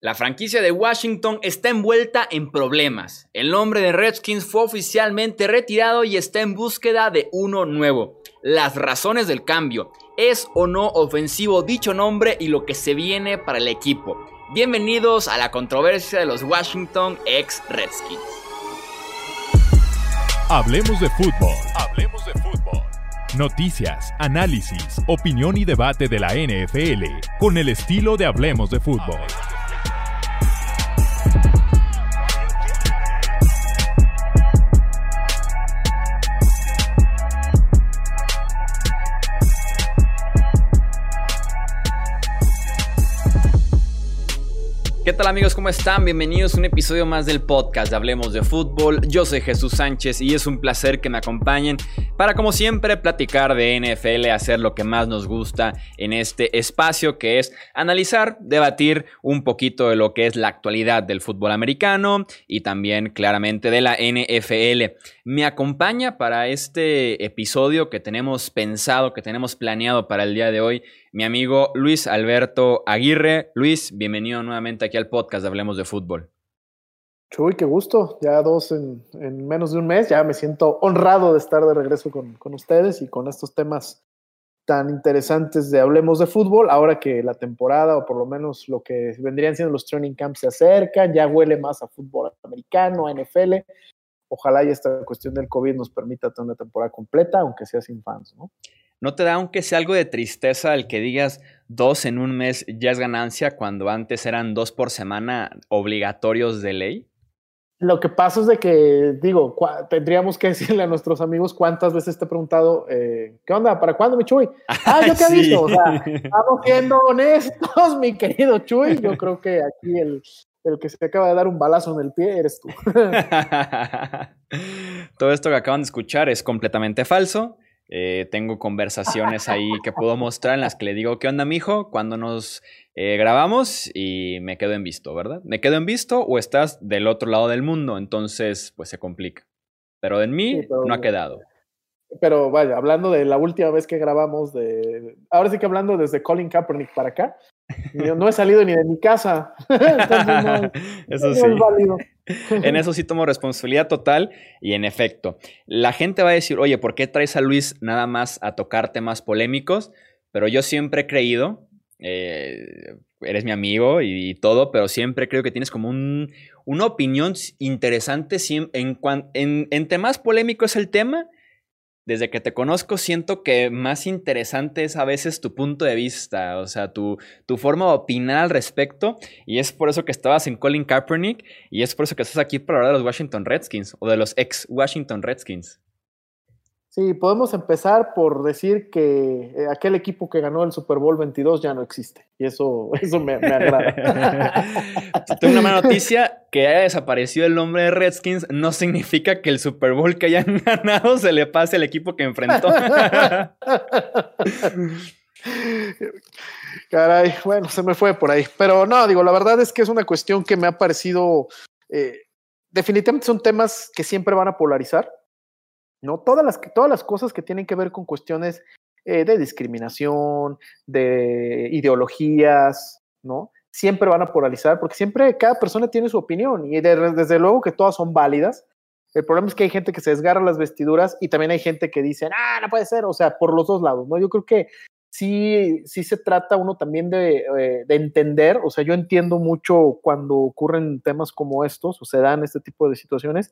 La franquicia de Washington está envuelta en problemas. El nombre de Redskins fue oficialmente retirado y está en búsqueda de uno nuevo. Las razones del cambio. ¿Es o no ofensivo dicho nombre y lo que se viene para el equipo? Bienvenidos a la controversia de los Washington ex Redskins. Hablemos de fútbol. Hablemos de fútbol. Noticias, análisis, opinión y debate de la NFL con el estilo de Hablemos de fútbol. ¿Qué tal amigos? ¿Cómo están? Bienvenidos a un episodio más del podcast de Hablemos de Fútbol. Yo soy Jesús Sánchez y es un placer que me acompañen para como siempre platicar de NFL, hacer lo que más nos gusta en este espacio que es analizar, debatir un poquito de lo que es la actualidad del fútbol americano y también claramente de la NFL. Me acompaña para este episodio que tenemos pensado, que tenemos planeado para el día de hoy mi amigo Luis Alberto Aguirre. Luis, bienvenido nuevamente aquí al podcast de Hablemos de Fútbol. Chuy, qué gusto. Ya dos en, menos de un mes. Ya me siento honrado de estar de regreso con, con, ustedes y con estos temas tan interesantes de Hablemos de Fútbol. Ahora que la temporada, o por lo menos lo que vendrían siendo los training camps, se acercan, ya huele más a fútbol americano, a NFL. Ojalá y esta cuestión del COVID nos permita tener una temporada completa, aunque sea sin fans, ¿no? ¿No te da aunque sea algo de tristeza el que digas dos en un mes ya es ganancia cuando antes eran dos por semana obligatorios de ley? Lo que pasa es de que, digo, tendríamos que decirle a nuestros amigos cuántas veces te he preguntado, eh, ¿qué onda? ¿Para cuándo, mi Chuy? Ah, yo te he visto. O sea, estamos siendo honestos, mi querido Chuy. Yo creo que aquí el, el que se acaba de dar un balazo en el pie eres tú. Todo esto que acaban de escuchar es completamente falso. Eh, tengo conversaciones ahí que puedo mostrar en las que le digo, ¿qué onda, mijo? Cuando nos eh, grabamos y me quedo en visto, ¿verdad? ¿Me quedo en visto o estás del otro lado del mundo? Entonces, pues se complica. Pero en mí no ha quedado. Pero vaya, hablando de la última vez que grabamos, de ahora sí que hablando desde Colin Kaepernick para acá, no he salido ni de mi casa. eso sí. en eso sí tomo responsabilidad total y en efecto, la gente va a decir, oye, ¿por qué traes a Luis nada más a tocar temas polémicos? Pero yo siempre he creído, eh, eres mi amigo y, todo, pero siempre creo que tienes como un, una opinión interesante en, en, en temas polémicos el tema desde que te conozco siento que más interesante es a veces tu punto de vista, o sea, tu, tu forma de opinar al respecto. Y es por eso que estabas en Colin Kaepernick y es por eso que estás aquí para hablar de los Washington Redskins o de los ex Washington Redskins. Sí, podemos empezar por decir que eh, aquel equipo que ganó el Super Bowl 22 ya no existe. Y eso, eso me, agrada. Tengo una mala noticia. Que haya desaparecido el nombre de Redskins no significa que el Super Bowl que hayan ganado se le pase al equipo que enfrentó. Caray, bueno, se me fue por ahí. Pero no, digo, la verdad es que es una cuestión que me ha parecido... Eh, definitivamente son temas que siempre van a polarizar ¿no? Todas las, todas las cosas que tienen que ver con cuestiones eh, de discriminación, de ideologías, ¿no? Siempre van a polarizar, porque siempre cada persona tiene su opinión y desde luego que todas son válidas. El problema es que hay gente que se desgarra las vestiduras y también hay gente que dice, ah, no puede ser, o sea, por los dos lados, ¿no? Yo creo que sí, sí se trata uno también de, eh, de, entender, o sea, yo entiendo mucho cuando ocurren temas como estos o se dan este tipo de situaciones.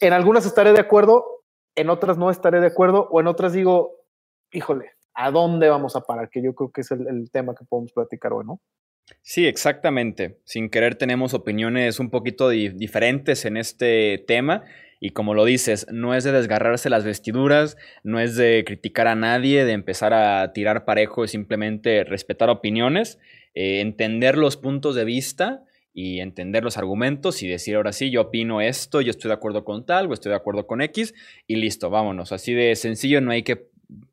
En algunas estaré de acuerdo, en otras no estaré de acuerdo o en otras digo, híjole, ¿a dónde vamos a parar? Que yo creo que es el, tema que podemos platicar hoy, ¿no? Sí, exactamente. Sin querer tenemos opiniones un poquito diferentes en este tema y como lo dices, no es de desgarrarse las vestiduras, no es de criticar a nadie, de empezar a tirar parejo, es simplemente respetar opiniones, eh, entender los puntos de vista y entender los argumentos y decir ahora sí, yo opino esto, yo estoy de acuerdo con tal o estoy de acuerdo con X y listo, vámonos. Así de sencillo, no hay que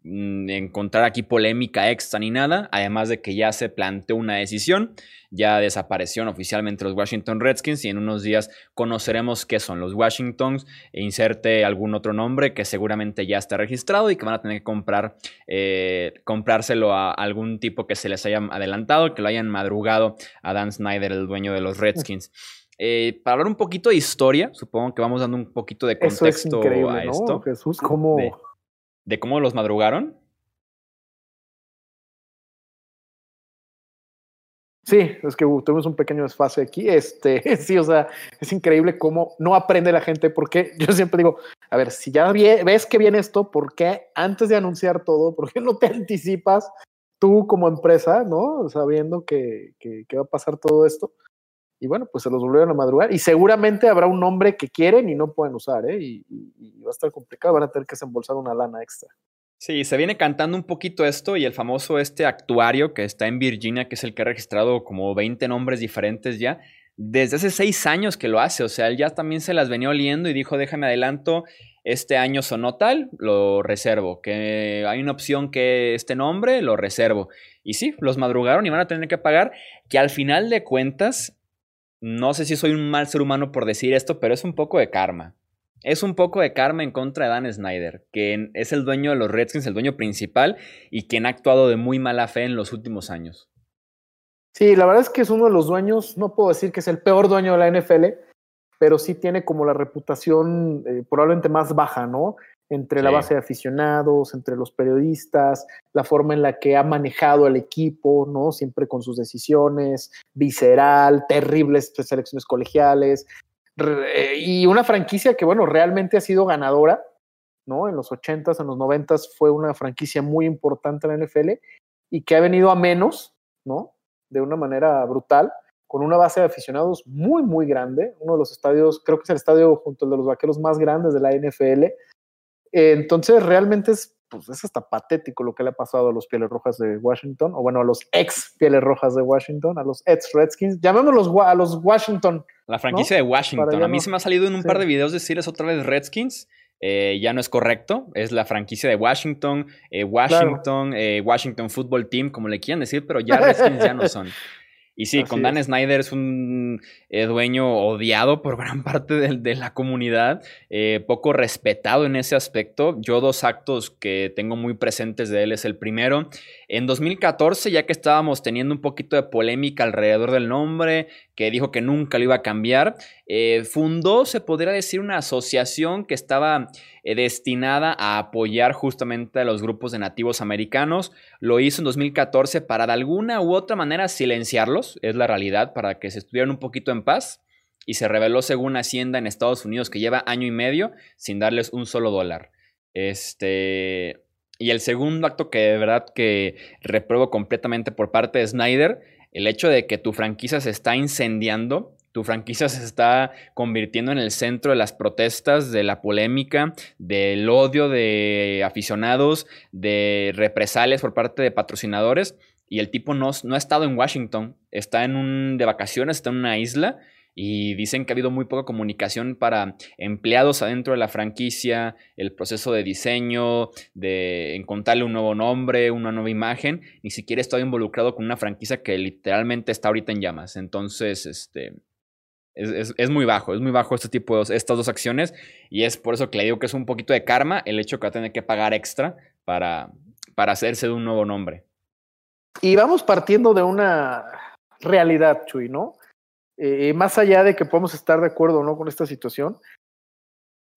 encontrar aquí polémica extra ni nada, además de que ya se planteó una decisión, ya desaparecieron oficialmente los Washington Redskins y en unos días conoceremos qué son los Washingtons e inserte algún otro nombre que seguramente ya está registrado y que van a tener que comprar, eh, comprárselo a algún tipo que se les haya adelantado, que lo hayan madrugado a Dan Snyder, el dueño de los Redskins. Eh, para hablar un poquito de historia, supongo que vamos dando un poquito de contexto a esto. Jesús, ¿cómo? De, cómo los madrugaron. Sí, es que uh, tuvimos un pequeño desfase aquí. Este, sí, o sea, es increíble cómo no aprende la gente, porque yo siempre digo, a ver, si ya ves que viene esto, ¿por qué antes de anunciar todo, por qué no te anticipas tú como empresa, ¿no? Sabiendo que, que va a pasar todo esto y bueno, pues se los volvieron a madrugar y seguramente habrá un nombre que quieren y no pueden usar, ¿eh? Y, va a estar complicado, van a tener que desembolsar una lana extra. Sí, se viene cantando un poquito esto y el famoso este actuario que está en Virginia, que es el que ha registrado como 20 nombres diferentes ya, desde hace seis años que lo hace, o sea, él ya también se las venía oliendo y dijo, déjame adelanto, este año sonó tal, lo reservo, que hay una opción que este nombre, lo reservo. Y sí, los madrugaron y van a tener que pagar, que al final de cuentas no sé si soy un mal ser humano por decir esto, pero es un poco de karma. Es un poco de karma en contra de Dan Snyder, que es el dueño de los Redskins, el dueño principal, y quien ha actuado de muy mala fe en los últimos años. Sí, la verdad es que es uno de los dueños, no puedo decir que es el peor dueño de la NFL, pero sí tiene como la reputación eh, probablemente más baja, ¿no? Entre la base de aficionados, entre los periodistas, la forma en la que ha manejado al equipo, ¿no? Siempre con sus decisiones, visceral, terribles selecciones colegiales, eh, y una franquicia que, bueno, realmente ha sido ganadora, ¿no? En los 80s, en los 90s fue una franquicia muy importante en la NFL y que ha venido a menos, ¿no? De una manera brutal, con una base de aficionados muy, muy grande, uno de los estadios, creo que es el estadio junto al de los vaqueros más grandes de la NFL, entonces, realmente es, pues, es hasta patético lo que le ha pasado a los Pieles Rojas de Washington, o bueno, a los ex Pieles Rojas de Washington, a los ex Redskins, llamémoslos a los Washington. La franquicia de Washington. A mí se me ha salido en un par de videos decirles otra vez Redskins. Eh, ya no es correcto, es la franquicia de Washington, eh, Washington, eh, Washington Football Team, como le quieran decir, pero ya Redskins ya no son. Y sí, con Dan Snyder es un eh, dueño odiado por gran parte de, la comunidad, eh, poco respetado en ese aspecto. Yo dos actos que tengo muy presentes de él es el primero. En 2014, ya que estábamos teniendo un poquito de polémica alrededor del nombre, que dijo que nunca lo iba a cambiar, eh, fundó, se podría decir, una asociación que estaba destinada a apoyar justamente a los grupos de nativos americanos. Lo hizo en 2014 para de alguna u otra manera silenciarlos, es la realidad, para que se estuvieran un poquito en paz. Y se reveló según Hacienda en Estados Unidos que lleva año y medio sin darles un solo dólar. Este, y el segundo acto que de verdad que repruebo completamente por parte de Snyder, el hecho de que tu franquicia se está incendiando, tu franquicia se está convirtiendo en el centro de las protestas, de la polémica, del odio de aficionados, de represalias por parte de patrocinadores. Y el tipo no, no ha estado en Washington, está en un, de vacaciones, está en una isla y dicen que ha habido muy poca comunicación para empleados adentro de la franquicia, el proceso de diseño, de encontrarle un nuevo nombre, una nueva imagen, ni siquiera estoy involucrado con una franquicia que literalmente está ahorita en llamas. Entonces, este, es, muy bajo, es muy bajo este tipo de estas dos acciones y es por eso que le digo que es un poquito de karma el hecho que va a tener que pagar extra para, para hacerse de un nuevo nombre. Y vamos partiendo de una realidad, Chuy, ¿no? Eh, más allá de que podemos estar de acuerdo o no con esta situación,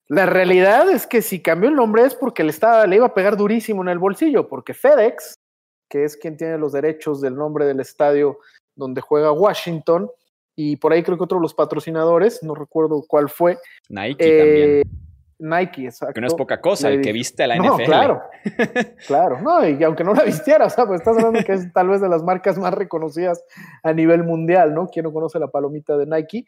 la realidad es que si cambió el nombre es porque le, estaba, le iba a pegar durísimo en el bolsillo, porque FedEx, que es quien tiene los derechos del nombre del estadio donde juega Washington, y por ahí creo que otro de los patrocinadores, no recuerdo cuál fue. Nike también. Nike, exacto. Que no es poca cosa, el que viste a la no, NFL. Claro, claro, no, y aunque no la vistiera, o sea, pues estás hablando que es tal vez de las marcas más reconocidas a nivel mundial, ¿no? ¿Quién no conoce la palomita de Nike?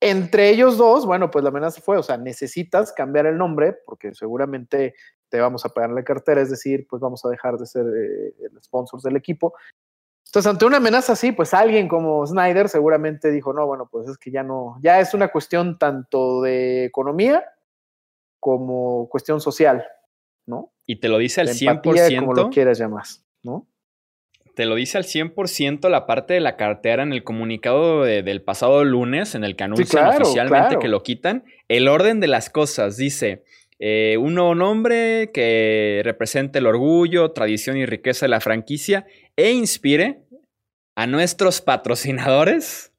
Entre ellos dos, bueno, pues la amenaza fue, o sea, necesitas cambiar el nombre porque seguramente te vamos a pagar la cartera, es decir, pues vamos a dejar de ser eh, el sponsor del equipo. Entonces, ante una amenaza así, pues alguien como Snyder seguramente dijo, no, bueno, pues es que ya no, ya es una cuestión tanto de economía como cuestión social, ¿no? Y te lo dice al 100%. como lo quieras llamar, ¿no? Te lo dice al 100% la parte de la cartera en el comunicado del pasado lunes, en el que anuncian oficialmente que lo quitan. El orden de las cosas dice: eh, un nuevo nombre que represente el orgullo, tradición y riqueza de la franquicia e inspire a nuestros patrocinadores,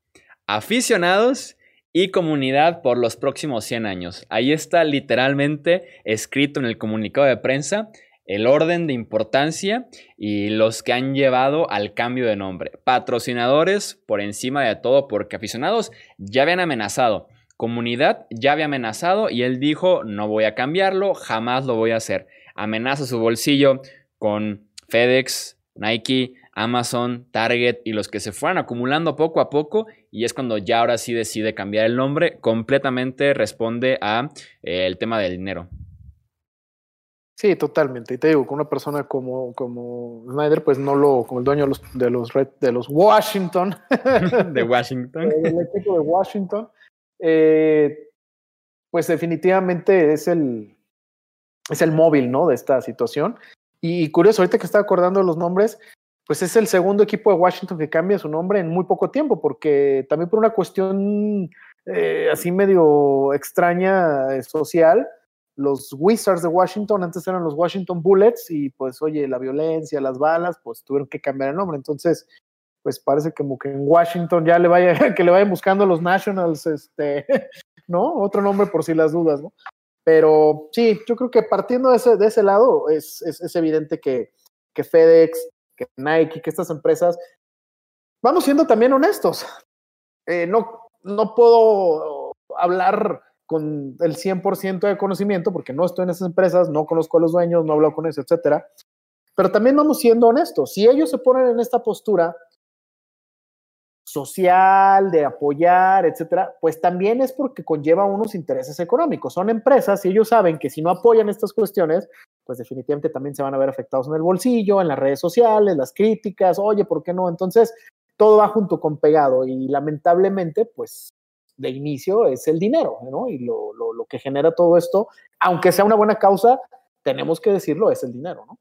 aficionados y comunidad por los próximos 100 años. Ahí está literalmente escrito en el comunicado de prensa el orden de importancia y los que han llevado al cambio de nombre. Patrocinadores por encima de todo porque aficionados ya habían amenazado. Comunidad ya había amenazado y él dijo no voy a cambiarlo, jamás lo voy a hacer. Amenaza su bolsillo con FedEx, Nike, Amazon, Target y los que se fueran acumulando poco a poco y es cuando ya ahora sí decide cambiar el nombre, completamente responde a eh, el tema del dinero. Sí, totalmente. Y te digo, con una persona como, como Snyder, pues no lo, como el dueño de los, de los, de los Washington. de Washington. del equipo de Washington. Eh, pues definitivamente es el, es el móvil, ¿no? De esta situación. Y curioso, ahorita que estaba acordando los nombres, pues es el segundo equipo de Washington que cambia su nombre en muy poco tiempo, porque también por una cuestión eh, así medio extraña eh, social, los Wizards de Washington antes eran los Washington Bullets y pues oye, la violencia, las balas, pues tuvieron que cambiar el nombre. Entonces, pues parece como que en Washington ya le vaya, que le vayan buscando los Nationals, este, ¿no? Otro nombre por si las dudas, ¿no? Pero sí, yo creo que partiendo de ese, de ese lado es, es, es evidente que, que FedEx, que Nike, que estas empresas, vamos siendo también honestos. Eh, no, no puedo hablar con el 100% de conocimiento porque no estoy en esas empresas, no conozco a los dueños, no hablo con ellos, etcétera. Pero también vamos siendo honestos. Si ellos se ponen en esta postura social, de apoyar, etcétera, pues también es porque conlleva unos intereses económicos. Son empresas y ellos saben que si no apoyan estas cuestiones, pues definitivamente también se van a ver afectados en el bolsillo, en las redes sociales, las críticas, oye, ¿por qué no? Entonces, todo va junto con pegado y lamentablemente, pues de inicio es el dinero, ¿no? Y lo, lo, lo que genera todo esto, aunque sea una buena causa, tenemos que decirlo, es el dinero, ¿no?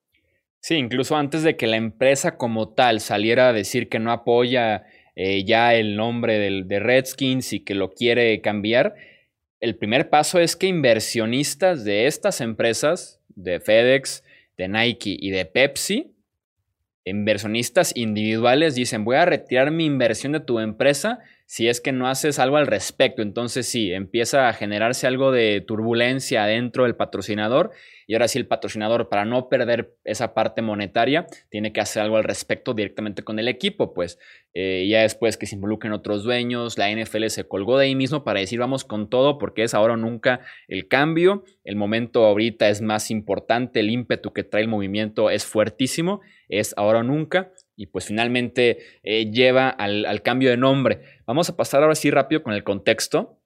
Sí, incluso antes de que la empresa como tal saliera a decir que no apoya eh, ya el nombre del, de Redskins y que lo quiere cambiar, el primer paso es que inversionistas de estas empresas, de FedEx, de Nike y de Pepsi, inversionistas individuales dicen, voy a retirar mi inversión de tu empresa si es que no haces algo al respecto. Entonces sí, empieza a generarse algo de turbulencia dentro del patrocinador y ahora sí el patrocinador, para no perder esa parte monetaria, tiene que hacer algo al respecto directamente con el equipo. Pues eh, ya después que se involucren otros dueños, la NFL se colgó de ahí mismo para decir vamos con todo porque es ahora o nunca el cambio. El momento ahorita es más importante, el ímpetu que trae el movimiento es fuertísimo, es ahora o nunca y pues finalmente eh, lleva al, cambio de nombre. Vamos a pasar ahora sí rápido con el contexto.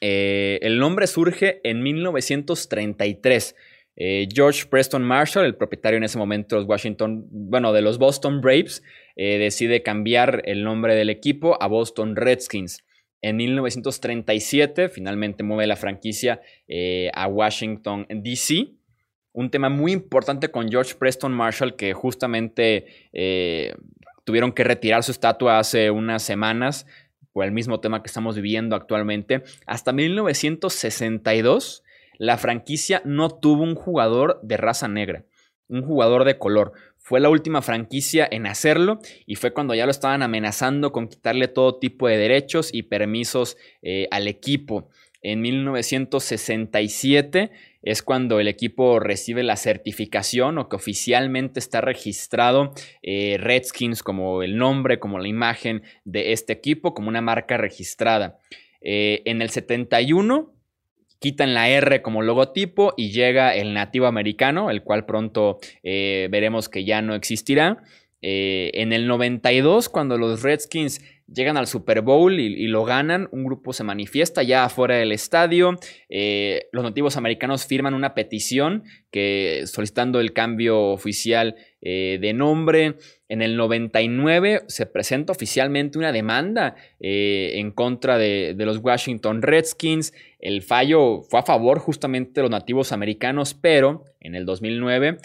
Eh, el nombre surge en 1933. Eh, George Preston Marshall, el propietario en ese momento de los Washington, bueno, de los Boston Braves, decide cambiar el nombre del equipo a Boston Redskins. En 1937 finalmente mueve la franquicia a Washington, D.C un tema muy importante con George Preston Marshall que justamente eh, tuvieron que retirar su estatua hace unas semanas por el mismo tema que estamos viviendo actualmente. Hasta 1962 la franquicia no tuvo un jugador de raza negra, un jugador de color. Fue la última franquicia en hacerlo y fue cuando ya lo estaban amenazando con quitarle todo tipo de derechos y permisos eh, al equipo. En 1967 es cuando el equipo recibe la certificación o que oficialmente está registrado eh, Redskins como el nombre, como la imagen de este equipo, como una marca registrada. Eh, en el 71 quitan la R como logotipo y llega el nativo americano, el cual pronto eh, veremos que ya no existirá. en el 92, cuando los Redskins llegan al Super Bowl y, lo ganan, un grupo se manifiesta ya afuera del estadio, eh, los nativos americanos firman una petición que, solicitando el cambio oficial eh, de nombre. En el 99 se presenta oficialmente una demanda eh, en contra de, los Washington Redskins. El fallo fue a favor justamente de los nativos americanos, pero en el 2009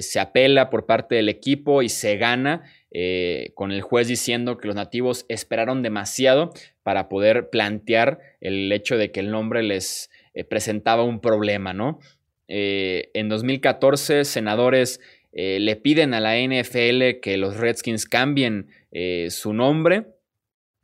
se apela por parte del equipo y se gana eh, con el juez diciendo que los nativos esperaron demasiado para poder plantear el hecho de que el nombre les eh, presentaba un problema, ¿no? Eh, en 2014, senadores le piden a la NFL que los Redskins cambien su nombre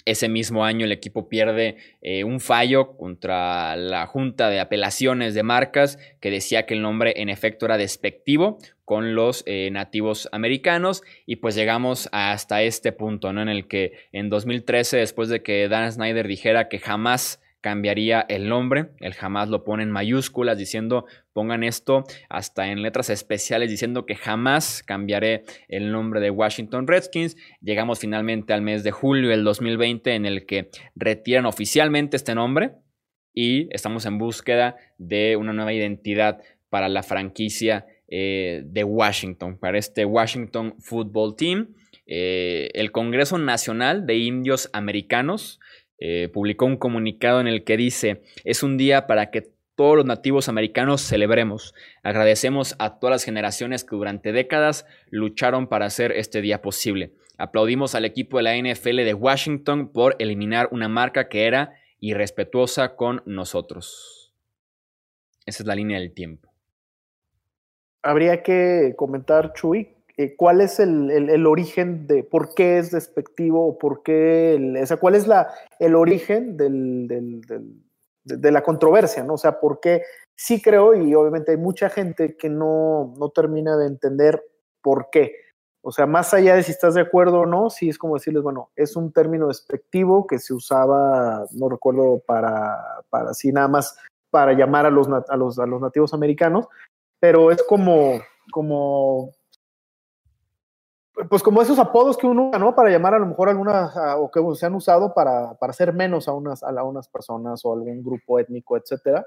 ese mismo año el equipo pierde eh, un fallo contra la Junta de Apelaciones de Marcas que decía que el nombre en efecto era despectivo con los eh, nativos americanos y pues llegamos hasta este punto, ¿no? En el que en 2013, después de que Dan Snyder dijera que jamás cambiaría el nombre, él jamás lo pone en mayúsculas diciendo pongan esto hasta en letras especiales diciendo que jamás cambiaré el nombre de Washington Redskins. Llegamos finalmente al mes de julio del 2020 en el que retiran oficialmente este nombre y estamos en búsqueda de una nueva identidad para la franquicia eh, de Washington, para este Washington Football Team. Eh, el Congreso Nacional de Indios Americanos eh, publicó un comunicado en el que dice, es un día para que todos los nativos americanos celebremos. Agradecemos a todas las generaciones que durante décadas lucharon para hacer este día posible. Aplaudimos al equipo de la NFL de Washington por eliminar una marca que era irrespetuosa con nosotros. Esa es la línea del tiempo. Habría que comentar, Chuy, eh, cuál es el, origen de por qué es despectivo o por qué, o sea, cuál es la, el origen de, la controversia, ¿no? O sea, por qué sí creo, y obviamente hay mucha gente que no, no termina de entender por qué. O sea, más allá de si estás de acuerdo o no, sí es como decirles, bueno, es un término despectivo que se usaba, no recuerdo, para, para así nada más para llamar a los, a los, a los nativos americanos, pero es como, como pues como esos apodos que uno usa, ¿no? Para llamar a lo mejor a algunas, o que se han usado para, para hacer menos a unas, a, unas personas o algún grupo étnico, etcétera,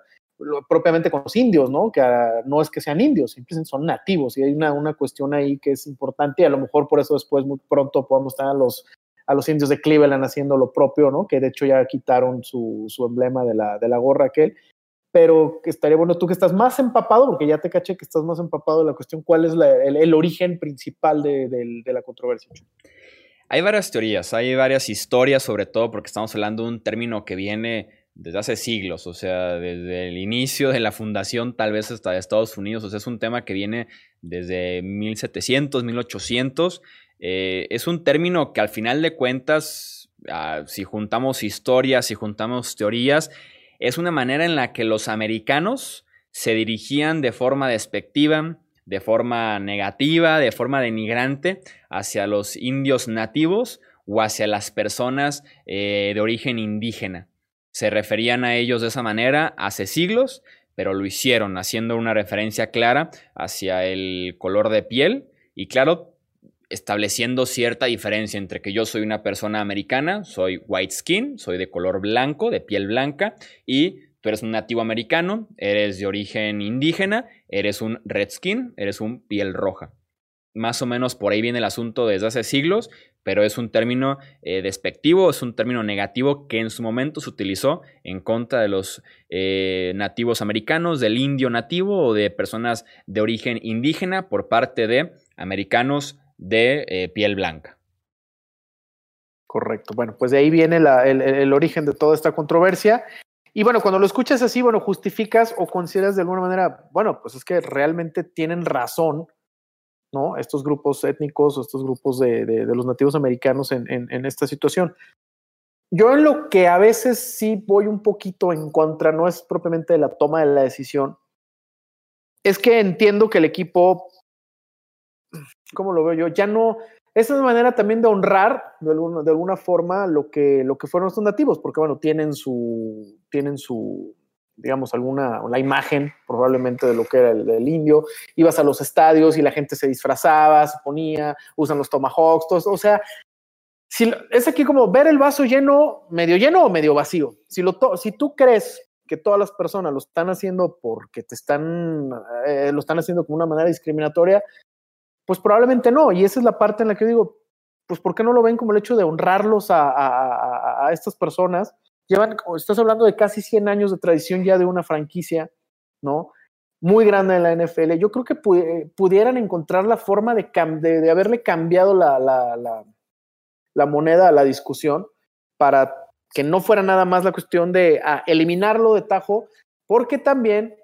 propiamente con los indios, ¿no? Que ah, no es que sean indios, simplemente son nativos y hay una, una cuestión ahí que es importante y a lo mejor por eso después muy pronto podemos tener a los, a los indios de Cleveland haciendo lo propio, ¿no? Que de hecho ya quitaron su, su emblema de la, de la gorra aquel pero estaría bueno tú que estás más empapado, porque ya te caché que estás más empapado de la cuestión, ¿cuál es el, origen principal de, la controversia? Hay varias teorías, hay varias historias, sobre todo porque estamos hablando de un término que viene desde hace siglos, o sea, desde el inicio de la fundación, tal vez hasta Estados Unidos, o sea, es un tema que viene desde 1700, 1800. Eh, es un término que al final de cuentas, ah, si juntamos historias, si juntamos teorías, es una manera en la que los americanos se dirigían de forma despectiva, de forma negativa, de forma denigrante hacia los indios nativos o hacia las personas eh, de origen indígena. Se referían a ellos de esa manera hace siglos, pero lo hicieron haciendo una referencia clara hacia el color de piel y claro, estableciendo cierta diferencia entre que yo soy una persona americana, soy white skin, soy de color blanco, de piel blanca, y tú eres un nativo americano, eres de origen indígena, eres un red skin, eres un piel roja. Más o menos por ahí viene el asunto desde hace siglos, pero es un término eh, despectivo, es un término negativo que en su momento se utilizó en contra de los eh, nativos americanos, del indio nativo o de personas de origen indígena por parte de americanos de eh, piel blanca. Correcto. Bueno, pues de ahí viene el, origen de toda esta controversia. Y bueno, cuando lo escuchas así, bueno, justificas o consideras de alguna manera, bueno, pues es que realmente tienen razón, ¿no? Estos grupos étnicos o estos grupos de, los nativos americanos en, en, esta situación. Yo en lo que a veces sí voy un poquito en contra, no es propiamente de la toma de la decisión, es que entiendo que el equipo ¿cómo lo veo yo? Ya no, esa es una manera también de honrar de alguna, de alguna forma lo que, lo que fueron estos nativos, porque bueno, tienen su, tienen su, digamos, alguna, la imagen probablemente de lo que era el, indio. Ibas a los estadios y la gente se disfrazaba, se ponía, usan los tomahawks, todo o sea, si, es aquí como ver el vaso lleno, medio lleno o medio vacío. Si, lo si tú crees que todas las personas lo están haciendo porque te están, eh, lo están haciendo como una manera discriminatoria, pues probablemente no. Y esa es la parte en la que digo, pues ¿por qué no lo ven como el hecho de honrarlos a, estas personas? Llevan, estás hablando de casi 100 años de tradición ya de una franquicia, ¿no? Muy grande en la NFL. Yo creo que pudieran encontrar la forma de, de, haberle cambiado la, la moneda a la discusión para que no fuera nada más la cuestión de ah, eliminarlo de tajo, porque también,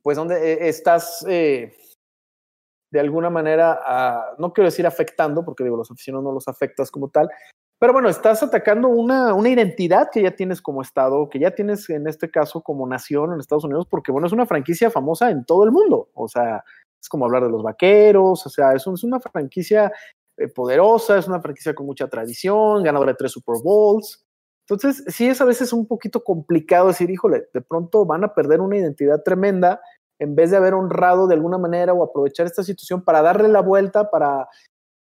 pues, donde eh, estás eh, de alguna manera, no quiero decir afectando, porque digo, los aficionados no los afectas como tal, pero bueno, estás atacando una, una identidad que ya tienes como Estado, que ya tienes en este caso como nación en Estados Unidos, porque bueno, es una franquicia famosa en todo el mundo, o sea, es como hablar de los vaqueros, o sea, es, es una franquicia eh, poderosa, es una franquicia con mucha tradición, ganadora de tres Super Bowls. Entonces, sí es a veces un poquito complicado decir, híjole, de pronto van a perder una identidad tremenda en vez de haber honrado de alguna manera o aprovechar esta situación para darle la vuelta, para,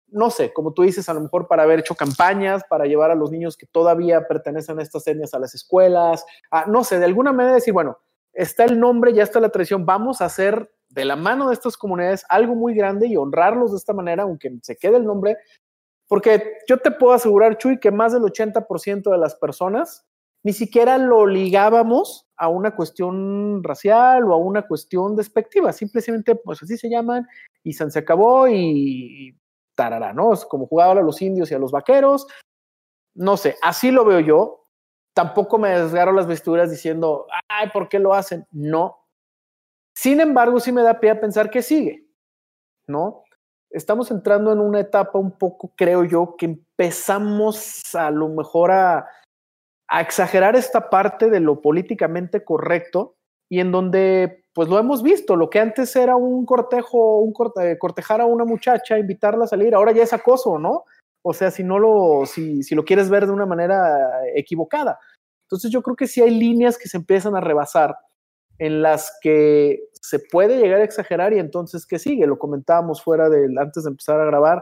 no sé, como tú dices, a lo mejor para haber hecho campañas, para llevar a los niños que todavía pertenecen a estas etnias a las escuelas, no sé, de alguna manera decir, bueno, está el nombre, ya está la tradición, vamos a hacer de la mano de estas comunidades algo muy grande y honrarlos de esta manera, aunque se quede el nombre, porque yo te puedo asegurar, Chuy, que más del 80% de las personas ni siquiera lo ligábamos a una cuestión racial o a una cuestión despectiva, simplemente pues así se llaman y se acabó y, tarará, ¿no? Es como jugaban a los indios y a los vaqueros, no sé, así lo veo yo, tampoco me desgarro las vestiduras diciendo, ay, ¿por qué lo hacen? No, sin embargo, sí me da pie a pensar que sigue, ¿no? Estamos entrando en una etapa un poco, creo yo, que empezamos a lo mejor a, exagerar esta parte de lo políticamente correcto y en donde, pues lo hemos visto, lo que antes era un cortejo, un corte, cortejar a una muchacha, invitarla a salir, ahora ya es acoso, ¿no? O sea, si no lo, si, si lo quieres ver de una manera equivocada. Entonces yo creo que sí hay líneas que se empiezan a rebasar en las que se puede llegar a exagerar y entonces, ¿qué sigue? Lo comentábamos fuera del, antes de empezar a grabar,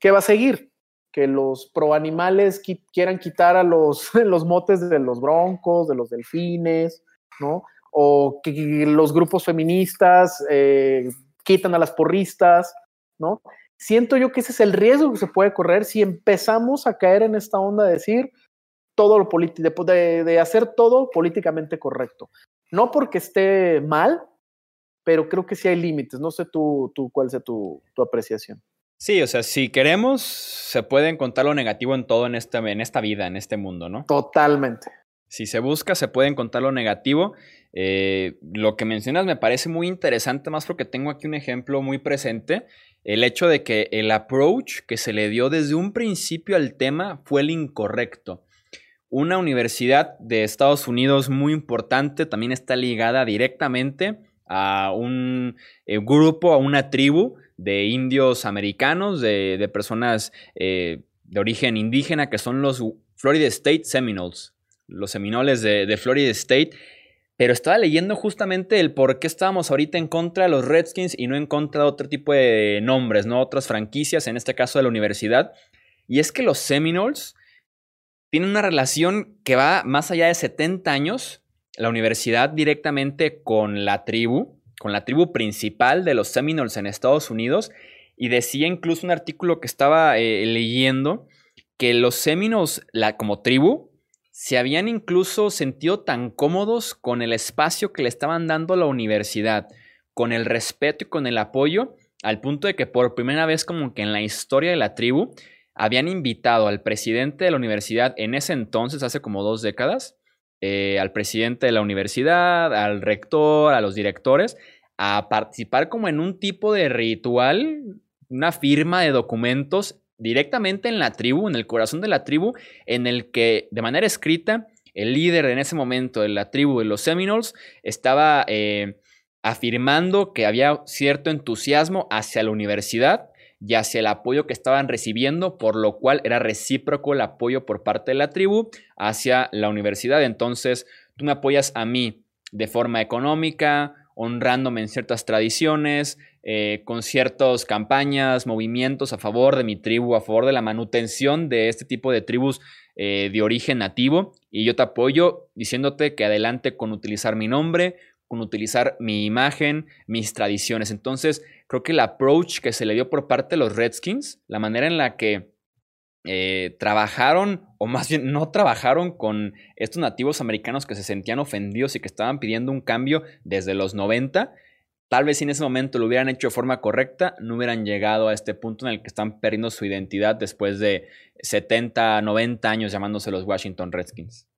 ¿qué va a seguir? Que los proanimales quieran quitar a los, los motes de los broncos, de los delfines, ¿no? O que los grupos feministas eh, quitan a las porristas, ¿no? Siento yo que ese es el riesgo que se puede correr si empezamos a caer en esta onda de decir todo lo político, de, de hacer todo políticamente correcto. No porque esté mal, pero creo que sí hay límites. No sé tú, tú cuál sea tu, apreciación. Sí, o sea, si queremos, se puede encontrar lo negativo en todo en esta, en esta vida, en este mundo, ¿no? Totalmente. Si se busca, se puede encontrar lo negativo. Eh, lo que mencionas me parece muy interesante, más porque tengo aquí un ejemplo muy presente. El hecho de que el approach que se le dio desde un principio al tema fue el incorrecto. Una universidad de Estados Unidos muy importante también está ligada directamente a un eh, grupo, a una tribu de indios americanos, de, personas eh, de origen indígena, que son los Florida State Seminoles, los seminoles de, de Florida State. Pero estaba leyendo justamente el por qué estábamos ahorita en contra de los Redskins y no en contra de otro tipo de nombres, ¿no? Otras franquicias, en este caso de la universidad. Y es que los Seminoles tiene una relación que va más allá de 70 años, la universidad directamente con la tribu, con la tribu principal de los Seminoles en Estados Unidos, y decía incluso un artículo que estaba eh, leyendo que los Seminoles, la, como tribu, se habían incluso sentido tan cómodos con el espacio que le estaban dando la universidad, con el respeto y con el apoyo, al punto de que por primera vez como que en la historia de la tribu habían invitado al presidente de la universidad en ese entonces, hace como dos décadas, eh, al presidente de la universidad, al rector, a los directores, a participar como en un tipo de ritual, una firma de documentos directamente en la tribu, en el corazón de la tribu, en el que de manera escrita el líder en ese momento de la tribu de los Seminoles estaba eh, afirmando que había cierto entusiasmo hacia la universidad y hacia el apoyo que estaban recibiendo, por lo cual era recíproco el apoyo por parte de la tribu hacia la universidad. Entonces, tú me apoyas a mí de forma económica honrándome en ciertas tradiciones, eh, con ciertas campañas, movimientos a favor de mi tribu, a favor de la manutención de este tipo de tribus eh, de origen nativo. Y yo te apoyo diciéndote que adelante con utilizar mi nombre, con utilizar mi imagen, mis tradiciones. Entonces, creo que el approach que se le dio por parte de los Redskins, la manera en la que eh, trabajaron, o más bien no trabajaron con estos nativos americanos que se sentían ofendidos y que estaban pidiendo un cambio desde los 90. Tal vez si en ese momento lo hubieran hecho de forma correcta, no hubieran llegado a este punto en el que están perdiendo su identidad después de 70, 90 años llamándose los Washington Redskins.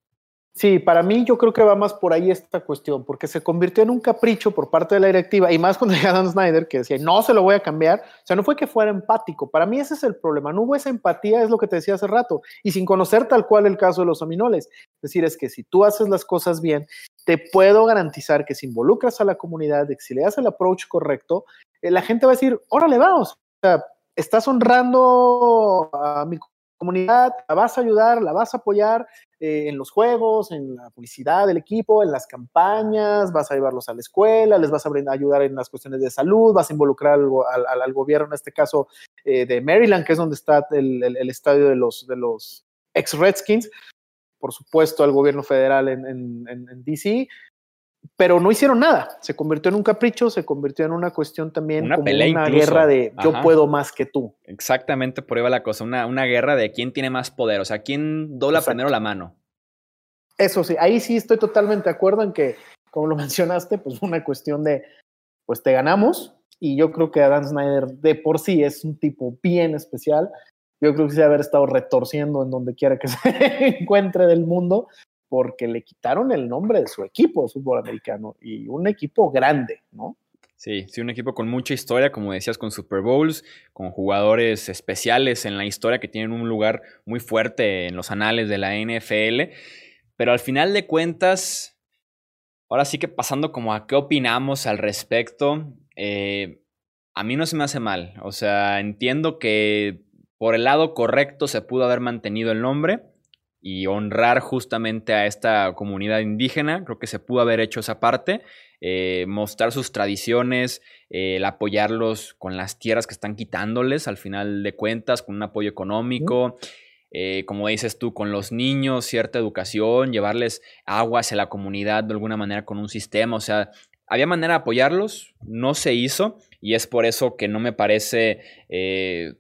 Sí, para mí yo creo que va más por ahí esta cuestión, porque se convirtió en un capricho por parte de la directiva, y más cuando llega Dan Snyder, que decía, no se lo voy a cambiar. O sea, no fue que fuera empático. Para mí ese es el problema. No hubo esa empatía, es lo que te decía hace rato, y sin conocer tal cual el caso de los aminoles. Es decir, es que si tú haces las cosas bien, te puedo garantizar que si involucras a la comunidad, que si le das el approach correcto, eh, la gente va a decir, órale, vamos. O sea, estás honrando a mi comunidad, la vas a ayudar, la vas a apoyar eh, en los juegos, en la publicidad del equipo, en las campañas, vas a llevarlos a la escuela, les vas a ayudar en las cuestiones de salud, vas a involucrar al, gobierno, en este caso eh, de Maryland, que es donde está el, estadio de los, de los ex Redskins, por supuesto al gobierno federal en, en DC, pero no hicieron nada. Se convirtió en un capricho, se convirtió en una cuestión también una como una guerra de yo puedo más que tú. Exactamente, por ahí va la cosa, una, una guerra de quién tiene más poder, o sea, quién dobla primero la mano. Eso sí, ahí sí estoy totalmente de acuerdo en que, como lo mencionaste, pues una cuestión de, pues te ganamos, y yo creo que Adam Snyder de por sí es un tipo bien especial. Yo creo que sí haber estado retorciendo en donde quiera que se encuentre del mundo, porque le quitaron el nombre de su equipo de fútbol americano y un equipo grande, ¿no? Sí, sí, un equipo con mucha historia, como decías, con Super Bowls, con jugadores especiales en la historia que tienen un lugar muy fuerte en los anales de la NFL. Pero al final de cuentas, ahora sí que pasando como a qué opinamos al respecto, eh, a mí no se me hace mal. O sea, entiendo que por el lado correcto se pudo haber mantenido el nombre y honrar justamente a esta comunidad indígena. Creo que se pudo haber hecho esa parte, eh, mostrar sus tradiciones, el apoyarlos con las tierras que están quitándoles al final de cuentas, con un apoyo económico. Eh, como dices tú, con los niños, cierta educación, llevarles agua hacia la comunidad de alguna manera con un sistema, o sea, había manera de apoyarlos, no se hizo y es por eso que no me parece eh,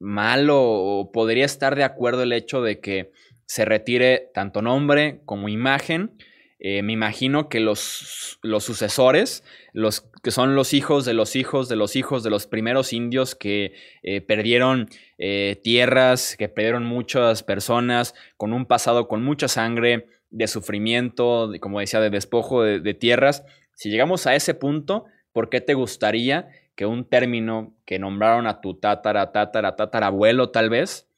malo o podría estar de acuerdo el hecho de que se retire tanto nombre como imagen. Eh, me imagino que los, los, sucesores, los que son los hijos de los hijos de los hijos de los primeros indios que eh, perdieron eh, tierras, que perdieron muchas personas, con un pasado con mucha sangre, de sufrimiento, como decía, de despojo de, de tierras. Si llegamos a ese punto, ¿por qué te gustaría que un término que nombraron a tu tatara, tatara, tatarabuelo tal vez,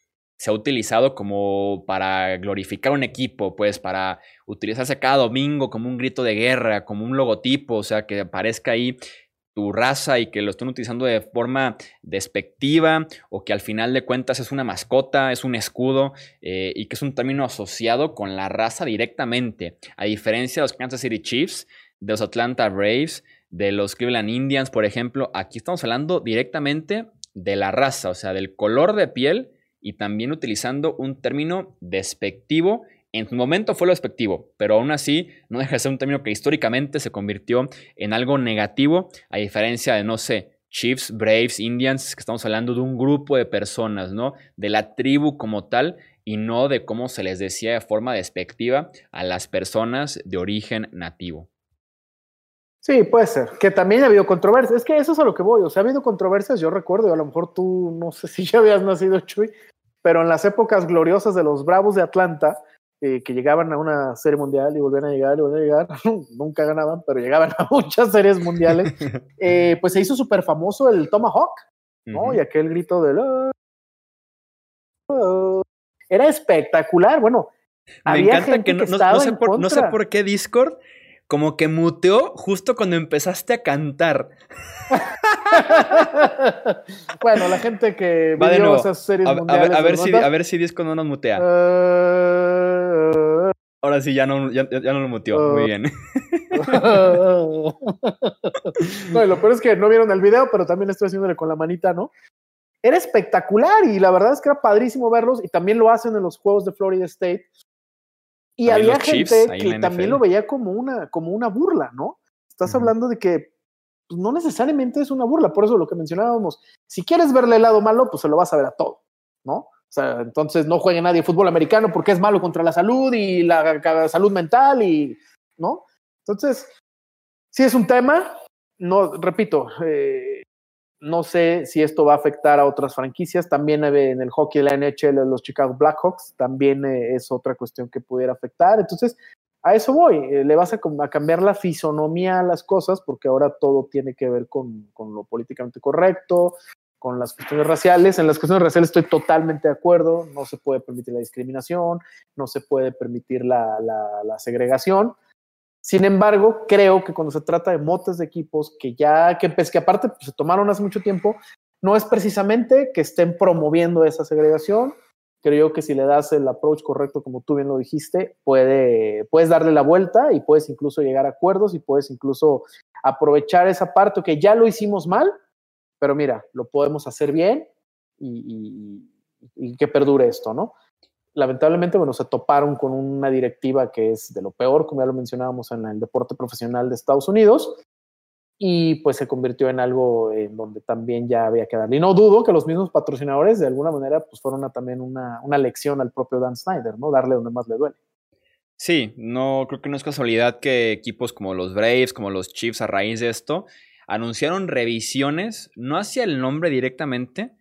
se ha utilizado como para glorificar un equipo, pues para utilizarse cada domingo como un grito de guerra, como un logotipo, o sea, que aparezca ahí tu raza y que lo estén utilizando de forma despectiva o que al final de cuentas es una mascota, es un escudo eh, y que es un término asociado con la raza directamente, a diferencia de los Kansas City Chiefs, de los Atlanta Braves, de los Cleveland Indians, por ejemplo, aquí estamos hablando directamente de la raza, o sea, del color de piel y también utilizando un término despectivo. En su momento fue lo despectivo, pero aún así no deja de ser un término que históricamente se convirtió en algo negativo, a diferencia de, no sé, Chiefs, Braves, Indians, que estamos hablando de un grupo de personas, ¿no? De la tribu como tal y no de cómo se les decía de forma despectiva a las personas de origen nativo. Sí, puede ser. Que también ha habido controversias. Es que eso es a lo que voy. O sea, ha habido controversias. Yo recuerdo, a lo mejor tú, no sé si ya habías nacido, Chuy, pero en las épocas gloriosas de los Bravos de Atlanta, eh, que llegaban a una serie mundial y volvían a llegar y volvían a llegar, nunca ganaban, pero llegaban a muchas series mundiales, eh, pues se hizo súper famoso el Tomahawk, ¿no? Y aquel grito de... Era espectacular, bueno. Me encanta que no, sé por, no sé por qué Discord como que muteó justo cuando empezaste a cantar. bueno, la gente que Va vio esas series a, mundiales. A ver, si, a ver si Disco no nos mutea. Uh, Ahora sí, ya no, ya, no lo muteó. Muy uh. bien. no, lo peor es que no vieron el video, pero también estoy haciéndole con la manita, ¿no? Era espectacular y la verdad es que era padrísimo verlos y también lo hacen en los juegos de Florida State. Y había gente que también lo veía como una, como una burla, ¿no? Estás hablando de que pues, no necesariamente es una burla, por eso lo que mencionábamos, si quieres verle el lado malo, pues se lo vas a ver a todo, ¿no? O sea, entonces no juegue nadie fútbol americano porque es malo contra la salud y la, salud mental y, ¿no? Entonces, sí es un tema, no, repito, eh, no sé si esto va a afectar a otras franquicias. También en el hockey de la NHL, los Chicago Blackhawks, también eh, es otra cuestión que pudiera afectar. Entonces, a eso voy. Eh, le vas a, cambiar la fisonomía a las cosas porque ahora todo tiene que ver con, lo políticamente correcto, con las cuestiones raciales. En las cuestiones raciales estoy totalmente de acuerdo. No se puede permitir la discriminación, no se puede permitir la, la segregación. Sin embargo, creo que cuando se trata de motes de equipos que ya, que, pues, aparte pues, se tomaron hace mucho tiempo, no es precisamente que estén promoviendo esa segregación. Creo que si le das el approach correcto, como tú bien lo dijiste, puede, puedes darle la vuelta y puedes incluso llegar a acuerdos y puedes incluso aprovechar esa parte que ya lo hicimos mal, pero mira, lo podemos hacer bien y que perdure esto, ¿no? Lamentablemente, bueno, se toparon con una directiva que es de lo peor, como ya lo mencionábamos en el deporte profesional de Estados Unidos, y pues se convirtió en algo en donde también ya había que darle. Y no dudo que los mismos patrocinadores de alguna manera pues fueron también una, una lección al propio Dan Snyder, ¿no? Darle donde más le duele. Sí, no creo que no es casualidad que equipos como los Braves, como los Chiefs a raíz de esto, anunciaron revisiones, no hacia el nombre directamente,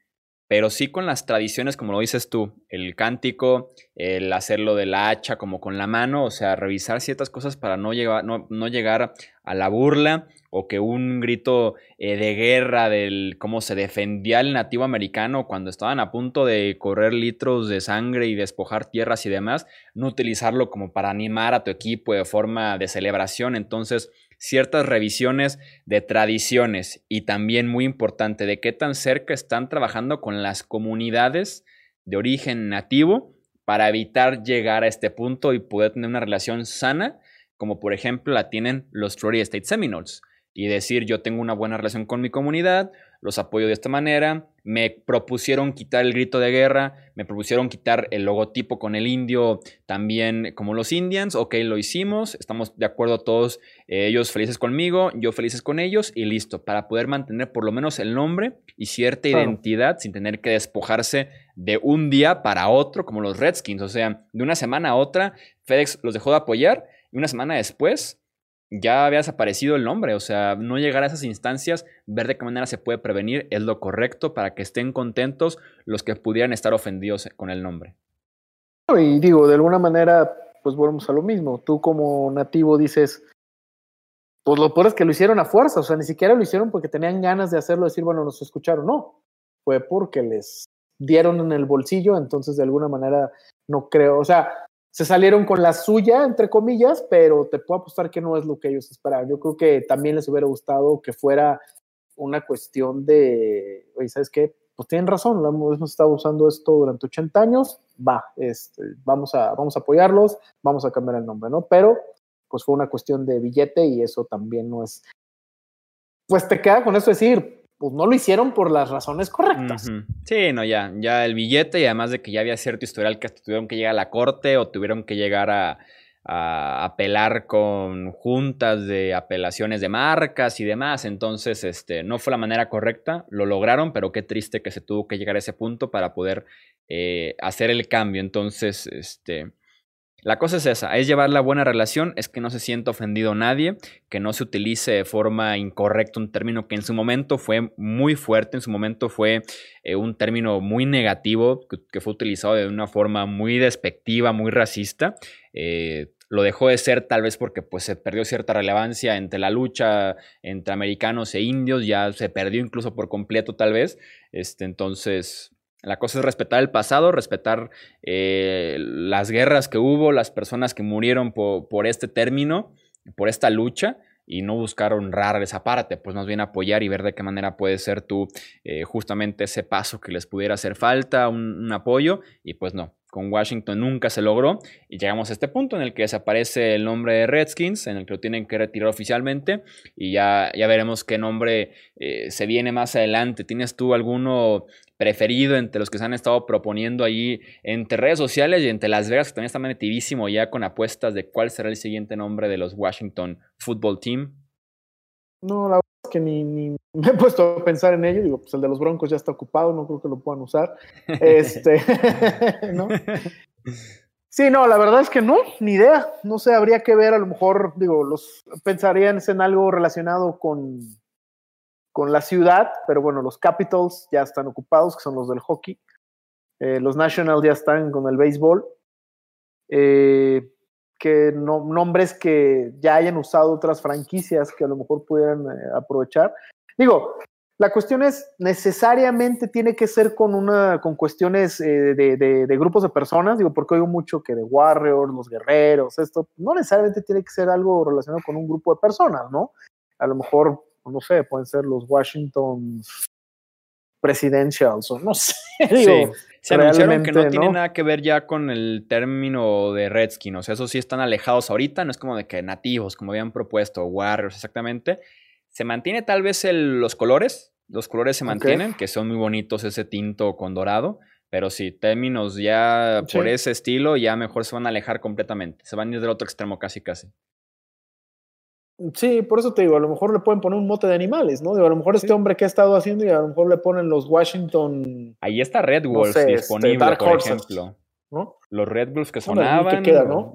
pero sí con las tradiciones, como lo dices tú, el cántico, el hacerlo de la hacha como con la mano, o sea, revisar ciertas cosas para no llegar, no, llegar a la burla o que un grito eh, de guerra del cómo se defendía el nativo americano cuando estaban a punto de correr litros de sangre y despojar tierras y demás, no utilizarlo como para animar a tu equipo de forma de celebración. Entonces, ciertas revisiones de tradiciones y también muy importante de qué tan cerca están trabajando con las comunidades de origen nativo para evitar llegar a este punto y poder tener una relación sana, como por ejemplo la tienen los Florida State Seminoles y decir yo tengo una buena relación con mi comunidad, los apoyo de esta manera, me propusieron quitar el grito de guerra, me propusieron quitar el logotipo con el indio también como los Indians, ok, lo hicimos, estamos de acuerdo todos, eh, ellos felices conmigo, yo felices con ellos y listo, para poder mantener por lo menos el nombre y cierta identidad sin tener que despojarse de un día para otro como los Redskins, o sea, de una semana a otra, FedEx los dejó de apoyar y una semana después ya había desaparecido el nombre, o sea, no llegar a esas instancias, ver de qué manera se puede prevenir es lo correcto para que estén contentos los que pudieran estar ofendidos con el nombre. Y digo, de alguna manera, pues volvemos a lo mismo. Tú como nativo dices, pues lo peor es que lo hicieron a fuerza, o sea, ni siquiera lo hicieron porque tenían ganas de hacerlo, decir, bueno, nos escucharon, no, fue porque les dieron en el bolsillo, entonces de alguna manera no creo, o sea, se salieron con la suya, entre comillas, pero te puedo apostar que no es lo que ellos esperaban. Yo creo que también les hubiera gustado que fuera una cuestión de, oye, ¿sabes qué? Pues tienen razón, hemos estado usando esto durante 80 años, va, este, vamos, a, vamos a apoyarlos, vamos a cambiar el nombre, ¿no? Pero pues fue una cuestión de billete y eso también no es... Pues te queda con eso decir, pues no lo hicieron por las razones correctas. Sí, no, ya, ya el billete y además de que ya había cierto historial que hasta tuvieron que llegar a la corte o tuvieron que llegar a, apelar con juntas de apelaciones de marcas y demás. Entonces, este, no fue la manera correcta, lo lograron, pero qué triste que se tuvo que llegar a ese punto para poder eh, hacer el cambio. Entonces, este, la cosa es esa, es llevar la buena relación, es que no se sienta ofendido nadie, que no se utilice de forma incorrecta un término que en su momento fue muy fuerte, en su momento fue eh, un término muy negativo, que, fue utilizado de una forma muy despectiva, muy racista. Eh, lo dejó de ser tal vez porque pues, se perdió cierta relevancia entre la lucha entre americanos e indios, ya se perdió incluso por completo tal vez. Este, entonces, la cosa es respetar el pasado, respetar eh, las guerras que hubo, las personas que murieron por, este término, por esta lucha, y no buscar honrar esa parte, pues más bien apoyar y ver de qué manera puede ser tú eh, justamente ese paso que les pudiera hacer falta, un, apoyo, y pues no, con Washington nunca se logró y llegamos a este punto en el que desaparece el nombre de Redskins, en el que lo tienen que retirar oficialmente y ya, ya veremos qué nombre eh, se viene más adelante. ¿Tienes tú alguno preferido entre los que se han estado proponiendo ahí entre redes sociales y entre Las Vegas, que también está metidísimo ya con apuestas de cuál será el siguiente nombre de los Washington Football Team? No, la verdad es que ni, ni, me he puesto a pensar en ello. Digo, pues el de los Broncos ya está ocupado, no creo que lo puedan usar. Este, ¿no? Sí, no, la verdad es que no, ni idea. No sé, habría que ver, a lo mejor, digo, los pensarían en algo relacionado con, con la ciudad, pero bueno, los Capitals ya están ocupados, que son los del hockey. Eh, los Nationals ya están con el béisbol. Eh, que no, nombres que ya hayan usado otras franquicias que a lo mejor pudieran eh, aprovechar. Digo, la cuestión es, necesariamente tiene que ser con una, con cuestiones de, de, grupos de personas, digo, porque oigo mucho que de Warriors, los guerreros, esto, no necesariamente tiene que ser algo relacionado con un grupo de personas, ¿no? A lo mejor, no sé, pueden ser los Washington Presidentials, o no sé, digo, se anunciaron que no, tiene nada que ver ya con el término de Redskin. O sea, eso sí están alejados ahorita. No es como de que nativos, como habían propuesto, Warriors exactamente. Se mantiene tal vez los colores. Los colores se mantienen, que son muy bonitos, ese tinto con dorado. Pero sí, términos ya por ese estilo, ya mejor se van a alejar completamente. Se van a ir del otro extremo casi, casi. Sí, por eso te digo, a lo mejor le pueden poner un mote de animales, ¿no? Digo, a lo mejor este hombre que ha estado haciendo y a lo mejor le ponen los Washington. Ahí está Red Wolves este, disponible, por ejemplo. ¿no? Los Red Bulls que sonaban,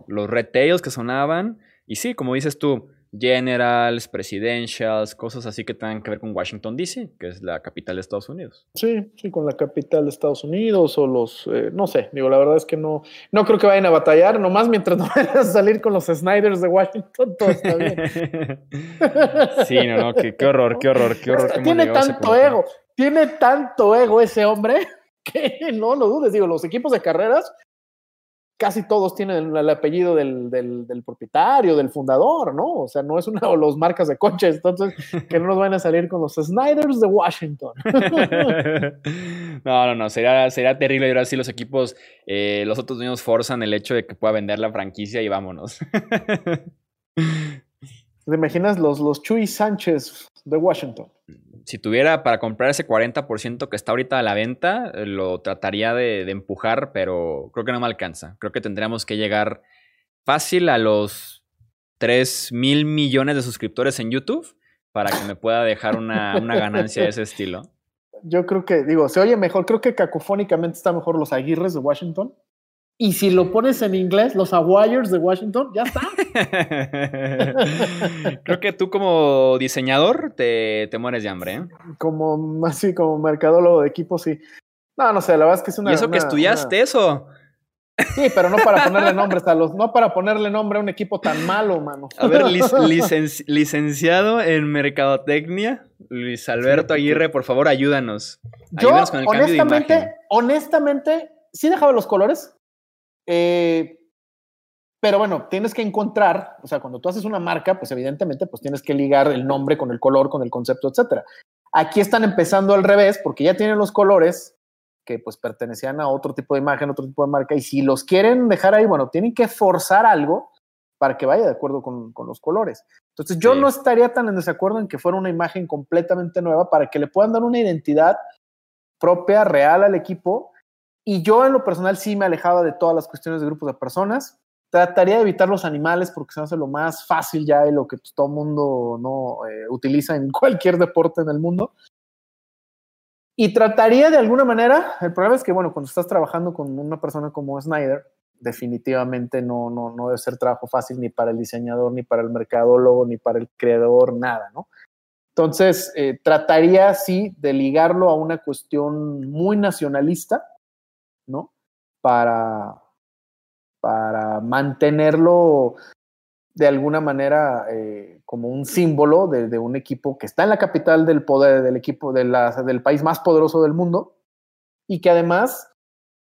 los Red Tails que sonaban. Y sí, como dices tú, generals, presidentials, cosas así que tengan que ver con Washington DC, que es la capital de Estados Unidos. Sí, sí, con la capital de Estados Unidos o los, eh, no sé, digo, la verdad es que no, no creo que vayan a batallar, nomás mientras no vayan a salir con los Snyders de Washington, todo está bien. sí, no, no, qué, horror, qué horror, qué horror. tiene tanto ego, tiene tanto ego ese hombre que no lo dudes, digo, los equipos de carreras casi todos tienen el, apellido del, del, propietario, del fundador, ¿no? O sea, no es una de las marcas de coches, entonces que no nos van a salir con los Snyders de Washington. no, no, no, sería, sería terrible. Y ahora sí los equipos, eh, los otros niños forzan el hecho de que pueda vender la franquicia y vámonos. ¿Te imaginas los, los Chuy Sánchez de Washington? Si tuviera para comprar ese 40% que está ahorita a la venta, eh, lo trataría de, empujar, pero creo que no me alcanza. Creo que tendríamos que llegar fácil a los 3 mil millones de suscriptores en YouTube para que me pueda dejar una, una ganancia de ese estilo. Yo creo que, digo, se oye mejor, creo que cacofónicamente está mejor los Aguirres de Washington y si lo pones en inglés, los Aguayers de Washington, ya está. Creo que tú como diseñador te, te mueres de hambre. ¿eh? Como así, como mercadólogo de equipo, sí. No, no sé, la verdad es que es una. ¿Y eso que estudiaste eso? Sí, pero no para ponerle nombres a los, no para ponerle nombre a un equipo tan malo, mano. A ver, licenciado en mercadotecnia, Luis Alberto Aguirre, por favor, ayúdanos. Yo, con el honestamente, cambio de honestamente, sí dejaba los colores, eh, pero bueno, tienes que encontrar, o sea, cuando tú haces una marca, pues evidentemente, pues tienes que ligar el nombre con el color, con el concepto, etcétera. Aquí están empezando al revés, porque ya tienen los colores que pues pertenecían a otro tipo de imagen, otro tipo de marca, y si los quieren dejar ahí, bueno, tienen que forzar algo para que vaya de acuerdo con, con los colores. Entonces yo no estaría tan en desacuerdo en que fuera una imagen completamente nueva para que le puedan dar una identidad propia, real al equipo y yo en lo personal sí me alejaba de todas las cuestiones de grupos de personas. Trataría de evitar los animales porque se hace lo más fácil ya y lo que todo mundo no eh, utiliza en cualquier deporte en el mundo. Y trataría de alguna manera, el problema es que, bueno, cuando estás trabajando con una persona como Snyder, definitivamente no, no, no debe ser trabajo fácil ni para el diseñador, ni para el mercadólogo, ni para el creador, nada, ¿no? Entonces, eh, trataría, sí, de ligarlo a una cuestión muy nacionalista, ¿no? Para, para mantenerlo de alguna manera eh, como un símbolo de, un equipo que está en la capital del poder, del equipo de del país más poderoso del mundo y que además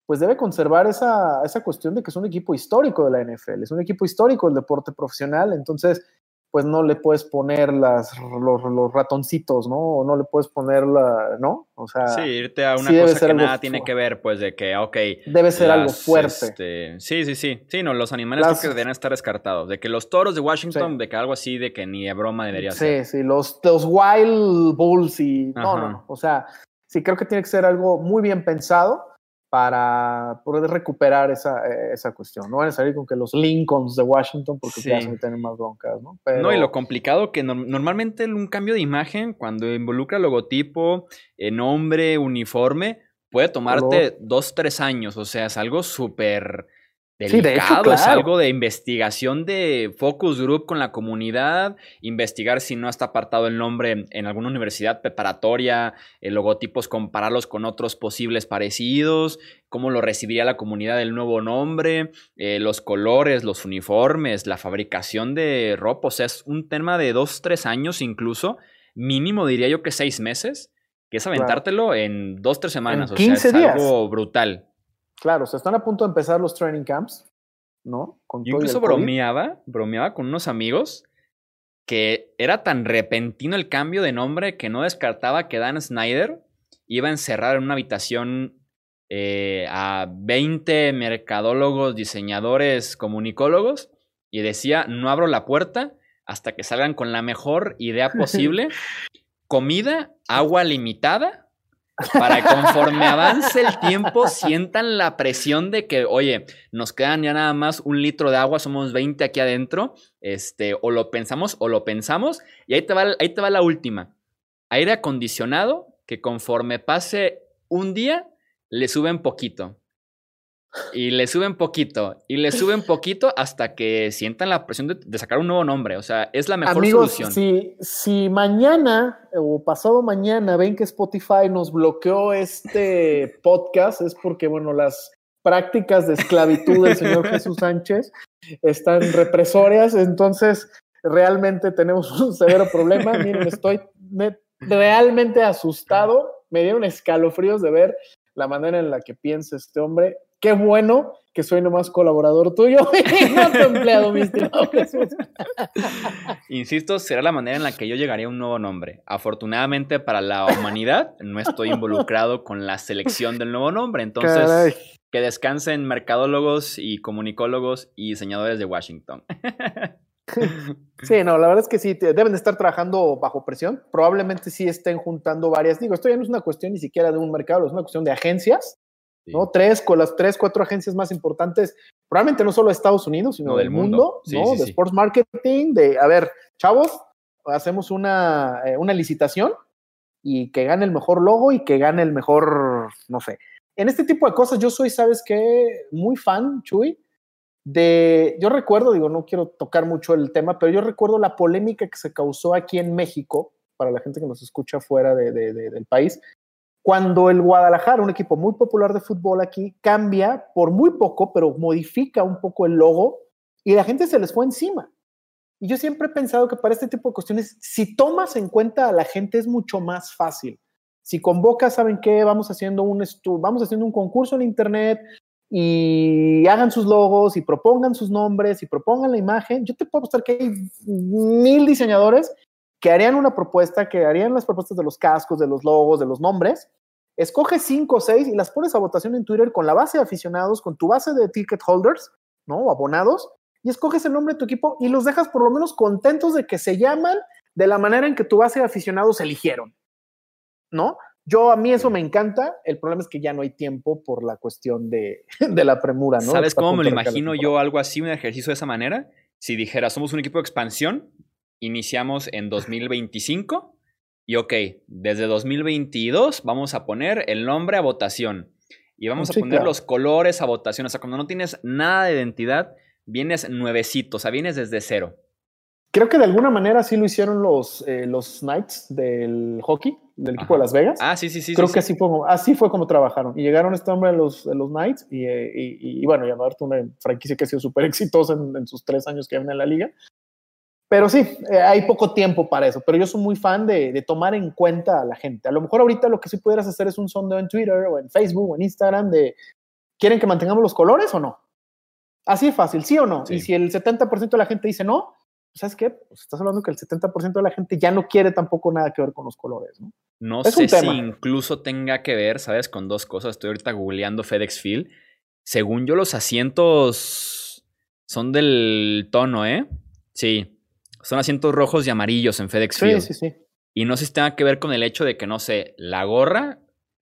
pues debe conservar esa, esa cuestión de que es un equipo histórico de la NFL, es un equipo histórico del deporte profesional, entonces pues no le puedes poner las, los, ratoncitos, ¿no? O no le puedes poner la, ¿no? O sea. Sí, irte a una cosa que nada tiene que ver, pues de que, ok. Debe ser algo fuerte. Este, sí, sí, sí. Sí, no, los animales que deberían estar descartados. De que los toros de Washington, de que algo así, de que ni de broma debería ser. Sí, sí, los, los Wild Bulls y. No, no, o sea, sí, creo que tiene que ser algo muy bien pensado para poder recuperar esa, eh, esa cuestión. No van a salir con que los Lincolns de Washington, porque ya se tienen más broncas, ¿no? No, y lo complicado que normalmente un cambio de imagen, cuando involucra logotipo, eh, nombre, uniforme, puede tomarte dos, tres años. O sea, es algo súper delicado, es algo de investigación de focus group con la comunidad, investigar si no está apartado el nombre en alguna universidad preparatoria, eh, logotipos, compararlos con otros posibles parecidos, cómo lo recibiría la comunidad el nuevo nombre, eh, los colores, los uniformes, la fabricación de ropa, o sea, es un tema de dos, tres años incluso, mínimo diría yo que seis meses, que es aventártelo en dos, tres semanas, o sea, es algo brutal. Claro, o sea, están a punto de empezar los training camps, ¿no? Con Yo incluso bromeaba, bromeaba con unos amigos que era tan repentino el cambio de nombre que no descartaba que Dan Snyder iba a encerrar en una habitación eh, a 20 mercadólogos, diseñadores, comunicólogos y decía, no abro la puerta hasta que salgan con la mejor idea posible. Comida, agua limitada para conforme avance el tiempo sientan la presión de que, oye, nos quedan ya nada más un litro de agua, somos 20 aquí adentro, este, o lo pensamos o lo pensamos, y ahí te va, ahí te va la última. Aire acondicionado, que conforme pase un día, le suben poquito. Y le suben poquito, y le suben poquito hasta que sientan la presión de, sacar un nuevo nombre. O sea, es la mejor Amigos, solución. Si, si mañana o pasado mañana ven que Spotify nos bloqueó este podcast, es porque, bueno, las prácticas de esclavitud del señor Jesús Sánchez están represorias, entonces realmente tenemos un severo problema. Miren, estoy realmente asustado, me dieron escalofríos de ver la manera en la que piensa este hombre qué bueno que soy nomás colaborador tuyo y no tu empleado, mi estimado Jesús. Insisto, será la manera en la que yo llegaría a un nuevo nombre. Afortunadamente para la humanidad, no estoy involucrado con la selección del nuevo nombre. Entonces, que descansen mercadólogos y comunicólogos y diseñadores de Washington. Sí, no, la verdad es que sí, deben de estar trabajando bajo presión. Probablemente sí estén juntando varias. Digo, esto ya no es una cuestión ni siquiera de un mercado, es una cuestión de agencias ¿no? Tres, con las tres, cuatro agencias más importantes, probablemente no solo de Estados Unidos, sino del mundo, ¿no? de sports marketing, de, a ver, chavos, hacemos una, eh, una licitación y que gane el mejor logo y que gane el mejor, no sé. En este tipo de cosas yo soy, ¿sabes qué? Muy fan, Chuy, de, yo recuerdo, digo, no quiero tocar mucho el tema, pero yo recuerdo la polémica que se causó aquí en México, para la gente que nos escucha fuera de, del país, cuando el Guadalajara, un equipo muy popular de fútbol aquí, cambia por muy poco, pero modifica un poco el logo y la gente se les fue encima. Y yo siempre he pensado que para este tipo de cuestiones, si tomas en cuenta a la gente es mucho más fácil. Si convocas, ¿saben qué? Vamos haciendo un, vamos haciendo un concurso en internet y hagan sus logos y propongan sus nombres y propongan la imagen. Yo te puedo apostar que hay mil diseñadores que harían una propuesta, que harían las propuestas de los cascos, de los logos, de los nombres, escoge cinco o seis y las pones a votación en Twitter con la base de aficionados, con tu base de ticket holders, ¿no? Abonados, y escoges el nombre de tu equipo y los dejas por lo menos contentos de que se llaman de la manera en que tu base de aficionados eligieron, ¿no? Yo a mí eso me encanta, el problema es que ya no hay tiempo por la cuestión de, de la premura, ¿no? ¿Sabes cómo me lo imagino yo algo así, un ejercicio de esa manera? Si dijera, somos un equipo de expansión, iniciamos en 2025 y ok, desde 2022 vamos a poner el nombre a votación y vamos a poner los colores a votación. O sea, cuando no tienes nada de identidad, vienes nuevecito, o sea, vienes desde cero. Creo que de alguna manera sí lo hicieron los, eh, los Knights del hockey, del equipo de Las Vegas. Ah, sí, sí, sí. Creo que Así, fue como, así fue como trabajaron. Y llegaron este hombre de los, los Knights y, eh, y, y, bueno, ya una franquicia que ha sido súper exitosa en, en, sus tres años que viene en la liga. Pero sí, eh, hay poco tiempo para eso. Pero yo soy muy fan de, tomar en cuenta a la gente. A lo mejor ahorita lo que sí pudieras hacer es un sondeo en Twitter o en Facebook o en Instagram de ¿quieren que mantengamos los colores o no? Así es fácil, ¿sí o no? Y si el 70% de la gente dice no, ¿sabes qué? Pues estás hablando que el 70% de la gente ya no quiere tampoco nada que ver con los colores, ¿no? No sé si incluso tenga que ver, ¿sabes? Con dos cosas. Estoy ahorita googleando FedEx Field. Según yo, los asientos son del tono, ¿eh? Sí. Son asientos rojos y amarillos en FedEx Field. Sí, sí, sí. Y no sé si tenga que ver con el hecho de que, no sé, la gorra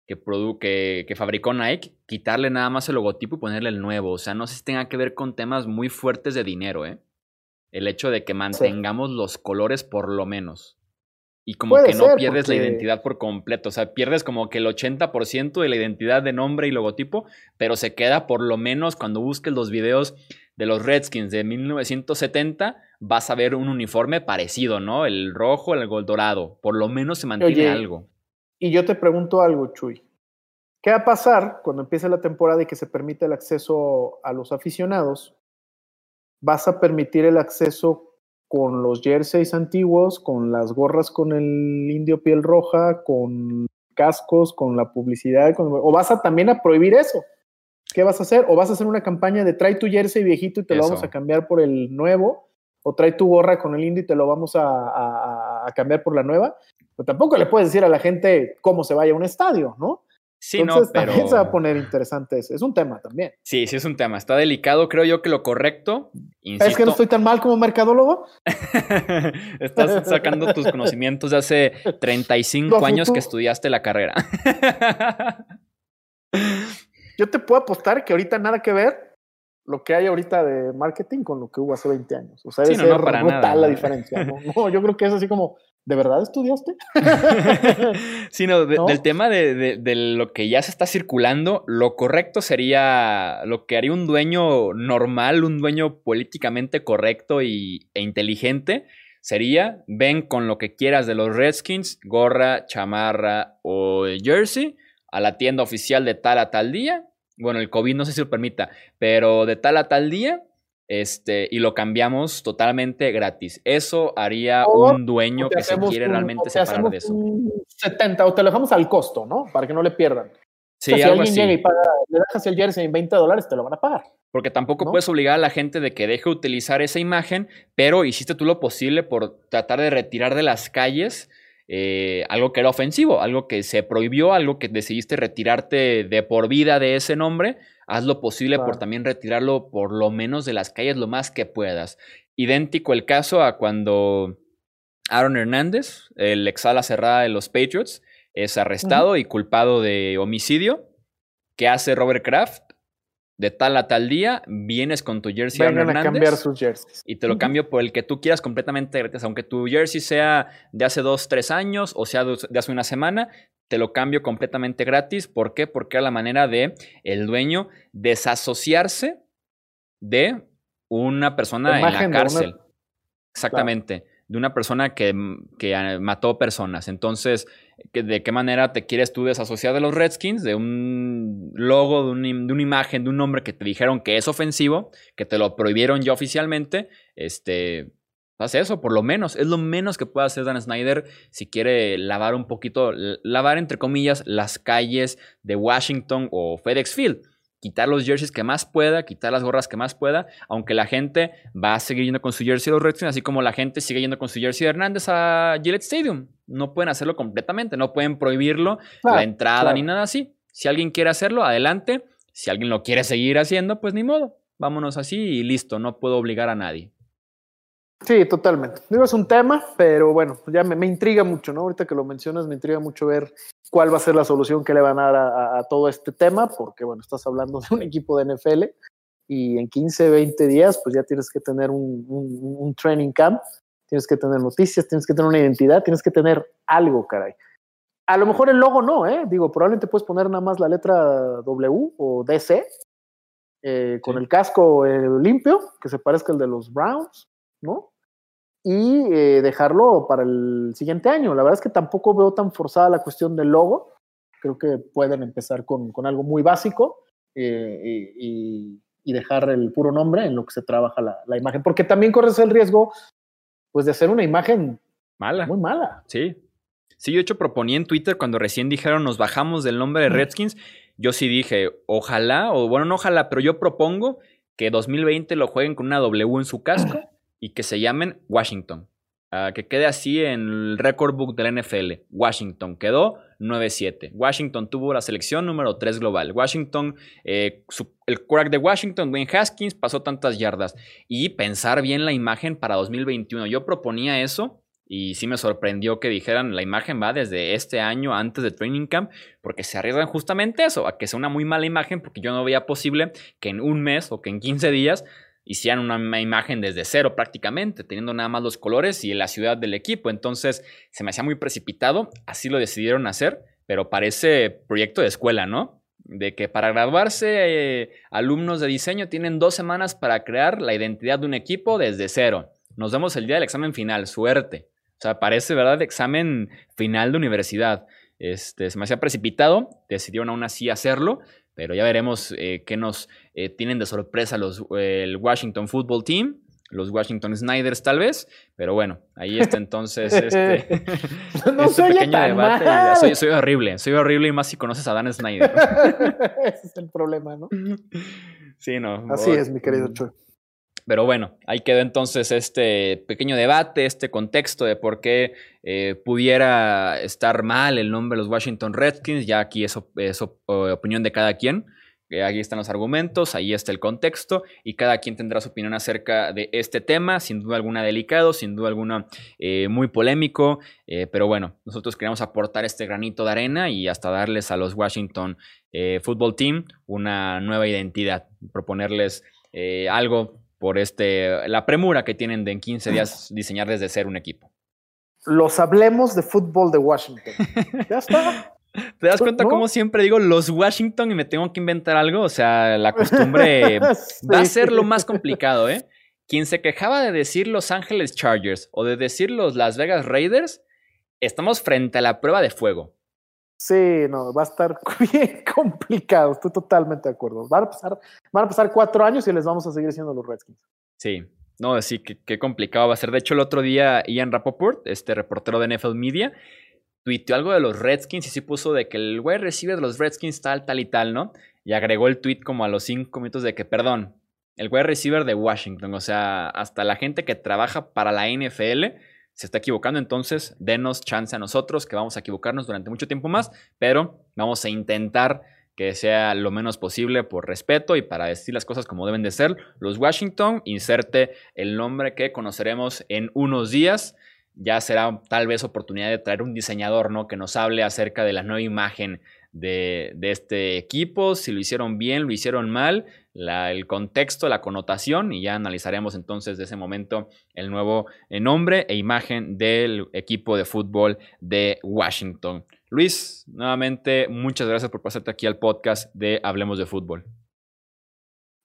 que, que, que, fabricó Nike, quitarle nada más el logotipo y ponerle el nuevo. O sea, no sé si tenga que ver con temas muy fuertes de dinero, ¿eh? El hecho de que mantengamos los colores por lo menos. Y como que no pierdes la identidad por completo. O sea, pierdes como que el 80% de la identidad de nombre y logotipo, pero se queda por lo menos cuando busques los videos de los Redskins de 1970, vas a ver un uniforme parecido, ¿no? El rojo, el gol dorado. Por lo menos se mantiene algo. Y yo te pregunto algo, Chuy. ¿Qué va a pasar cuando empiece la temporada y que se permite el acceso a los aficionados? Vas a permitir el acceso con los jerseys antiguos, con las gorras con el indio piel roja, con cascos, con la publicidad, o vas a también a prohibir eso. ¿Qué vas a hacer? O vas a hacer una campaña de trae tu jersey viejito y te lo vamos a cambiar por el nuevo, o trae tu gorra con el indio y te lo vamos a, a cambiar por la nueva. Pero tampoco le puedes decir a la gente cómo se vaya a un estadio, ¿no? Sí, Entonces, no, pero... también se va a poner interesante eso. Es un tema también. Sí, sí es un tema. Está delicado. Creo yo que lo correcto. ¿Es que no estoy tan mal como mercadólogo? Estás sacando tus conocimientos de hace 35 años que estudiaste la carrera. yo te puedo apostar que ahorita nada que ver lo que hay ahorita de marketing con lo que hubo hace 20 años. O sea, es no, para nada. la diferencia. ¿no? yo creo que es así como, ¿De verdad estudiaste? sí, no, del tema de, lo que ya se está circulando, lo correcto sería lo que haría un dueño normal, un dueño políticamente correcto y, e inteligente, sería ven con lo que quieras de los Redskins, gorra, chamarra o jersey, a la tienda oficial de tal a tal día. Bueno, el COVID no sé si lo permita, pero de tal a tal día este, y lo cambiamos totalmente gratis. Eso haría un dueño que se quiere realmente separar de eso. 70 o te lo dejamos al costo, ¿no? Para que no le pierdan. Sí, si alguien llega y paga, le dejas el jersey en 20 dólares, te lo van a pagar. Porque tampoco puedes obligar a la gente de que deje utilizar esa imagen, pero hiciste tú lo posible por tratar de retirar de las calles eh, algo que era ofensivo, algo que se prohibió, algo que decidiste retirarte de por vida de ese nombre, haz lo posible por también retirarlo por lo menos de las calles lo más que puedas. Idéntico el caso a cuando Aaron Hernández, el ex ala cerrada de los Patriots, es arrestado y culpado de homicidio. ¿Qué hace Robert Kraft? De tal a tal día, vienes con tu jersey Vengan a cambiar sus jerseys. Y te lo cambio por el que tú quieras completamente gratis. Aunque tu jersey sea de hace dos, tres años o sea de hace una semana, te lo cambio completamente gratis. ¿Por qué? Porque era la manera de el dueño desasociarse de una persona en la cárcel. Exactamente. De una persona que, que mató personas. Entonces, de qué manera te quieres tú desasociar de los Redskins, de un logo, de, una imagen, de un nombre que te dijeron que es ofensivo, que te lo prohibieron ya oficialmente, este, haz eso, por lo menos. Es lo menos que puede hacer Dan Snyder si quiere lavar un poquito, lavar entre comillas, las calles de Washington o FedEx Field quitar los jerseys que más pueda, quitar las gorras que más pueda, aunque la gente va a seguir yendo con su jersey de los Redskins, así como la gente sigue yendo con su jersey de Hernández a Gillette Stadium. No pueden hacerlo completamente, no pueden prohibirlo, la entrada ni nada así. Si alguien quiere hacerlo, adelante. Si alguien lo quiere seguir haciendo, pues ni modo. Vámonos así y listo, no puedo obligar a nadie. Sí, totalmente. Digo, es un tema, pero bueno, ya me, intriga mucho, ¿no? Ahorita que lo mencionas, me intriga mucho ver cuál va a ser la solución que le van a dar a, todo este tema, porque bueno, estás hablando de un equipo de NFL y en 15, 20 días, pues ya tienes que tener un, un, training camp, tienes que tener noticias, tienes que tener una identidad, tienes que tener algo, caray. A lo mejor el logo no, ¿eh? Digo, probablemente puedes poner nada más la letra W o DC, eh, con el casco eh, limpio, que se parezca al de los Browns, ¿no? Y eh, dejarlo para el siguiente año. La verdad es que tampoco veo tan forzada la cuestión del logo. Creo que pueden empezar con, con algo muy básico eh, y, y, dejar el puro nombre en lo que se trabaja la, la, imagen. Porque también corres el riesgo pues, de hacer una imagen mala. Muy mala. Sí. Sí, yo hecho proponía en Twitter cuando recién dijeron nos bajamos del nombre de Redskins. Yo sí dije, ojalá, o bueno, no ojalá, pero yo propongo que 2020 lo jueguen con una W en su casco y que se llamen Washington. Ah, que quede así en el record book del NFL. Washington quedó 9-7. Washington tuvo la selección número 3 global. Washington, eh, el crack de Washington, Wayne Haskins, pasó tantas yardas. Y pensar bien la imagen para 2021. Yo proponía eso y sí me sorprendió que dijeran la imagen va desde este año antes de Training Camp, porque se arriesgan justamente eso, a que sea una muy mala imagen, porque yo no veía posible que en un mes o que en 15 días hicieran una imagen desde cero prácticamente, teniendo nada más los colores y la ciudad del equipo. Entonces se me hacía muy precipitado, así lo decidieron hacer, pero parece proyecto de escuela, ¿no? De que para graduarse eh, alumnos de diseño tienen dos semanas para crear la identidad de un equipo desde cero. Nos vemos el día del examen final, suerte. O sea, parece, ¿verdad?, examen final de universidad. Este, se me hacía precipitado, decidieron aún así hacerlo, pero ya veremos eh, qué nos eh, tienen de sorpresa los, el Washington Football Team, los Washington Snyders tal vez, pero bueno, ahí está entonces este, no este pequeño debate. Soy, horrible, soy horrible y más si conoces a Dan Snyder. Ese es el problema, ¿no? Sí, no. Así es, mi querido Chuy. Pero bueno, ahí quedó entonces este pequeño debate, este contexto de por qué eh, pudiera estar mal el nombre de los Washington Redskins. Ya aquí es, es opinión de cada quien. Eh, ahí están los argumentos, ahí está el contexto y cada quien tendrá su opinión acerca de este tema, sin duda alguna delicado, sin duda alguna eh, muy polémico, pero bueno, nosotros queremos aportar este granito de arena y hasta darles a los Washington Football Team una nueva identidad, proponerles algo por este, la premura que tienen de en 15 días diseñar desde ser un equipo. Los hablemos de fútbol de Washington. Ya está. ¿Te das cuenta cómo siempre digo los Washington y me tengo que inventar algo? O sea, la costumbre va a ser lo más complicado, ¿eh? Quien se quejaba de decir Los Ángeles Chargers o de decir los Las Vegas Raiders, estamos frente a la prueba de fuego. Sí, no, va a estar bien complicado, estoy totalmente de acuerdo. Van a pasar, van a pasar cuatro años y les vamos a seguir siendo los Redskins. Sí, no, sí, qué, complicado va a ser. De hecho, el otro día Ian Rappaport, este reportero de NFL Media, tuiteó algo de los Redskins y sí puso de que el güey recibe de los Redskins tal, tal y tal, ¿no? Y agregó el tweet como a los cinco minutos de que, perdón, el wide receiver de Washington, o sea, hasta la gente que trabaja para la NFL se está equivocando, entonces denos chance a nosotros, que vamos a equivocarnos durante mucho tiempo más, pero vamos a intentar que sea lo menos posible por respeto y para decir las cosas como deben de ser. Los Washington, inserte el nombre que conoceremos en unos días. Ya será tal vez oportunidad de traer un diseñador, ¿no? Que nos hable acerca de la nueva imagen de, este equipo, si lo hicieron bien, lo hicieron mal, el contexto, la connotación y ya analizaremos entonces de ese momento el nuevo eh, nombre e imagen del equipo de fútbol de Washington. Luis, nuevamente muchas gracias por pasarte aquí al podcast de Hablemos de Fútbol.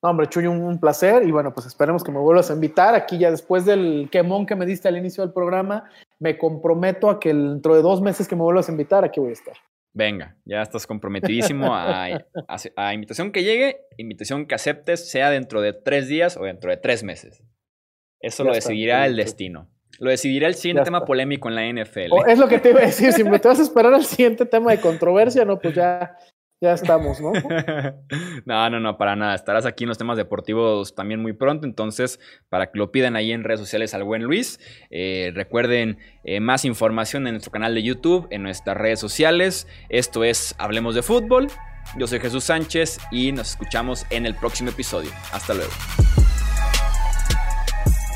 No, hombre, Chuy, un, placer y bueno, pues esperemos que me vuelvas a invitar. Aquí ya después del quemón que me diste al inicio del programa, me comprometo a que dentro de dos meses que me vuelvas a invitar, aquí voy a estar. Venga, ya estás comprometidísimo a, invitación que llegue, invitación que aceptes, sea dentro de tres días o dentro de tres meses. Eso lo decidirá el destino. Lo decidirá el siguiente tema polémico en la NFL. es lo que te iba a decir, si me te vas a esperar al siguiente tema de controversia, no, pues ya, ya estamos, ¿no? no, no, no, para nada. Estarás aquí en los temas deportivos también muy pronto. Entonces, para que lo pidan ahí en redes sociales al buen Luis. Eh, recuerden eh, más información en nuestro canal de YouTube, en nuestras redes sociales. Esto es Hablemos de Fútbol. Yo soy Jesús Sánchez y nos escuchamos en el próximo episodio. Hasta luego.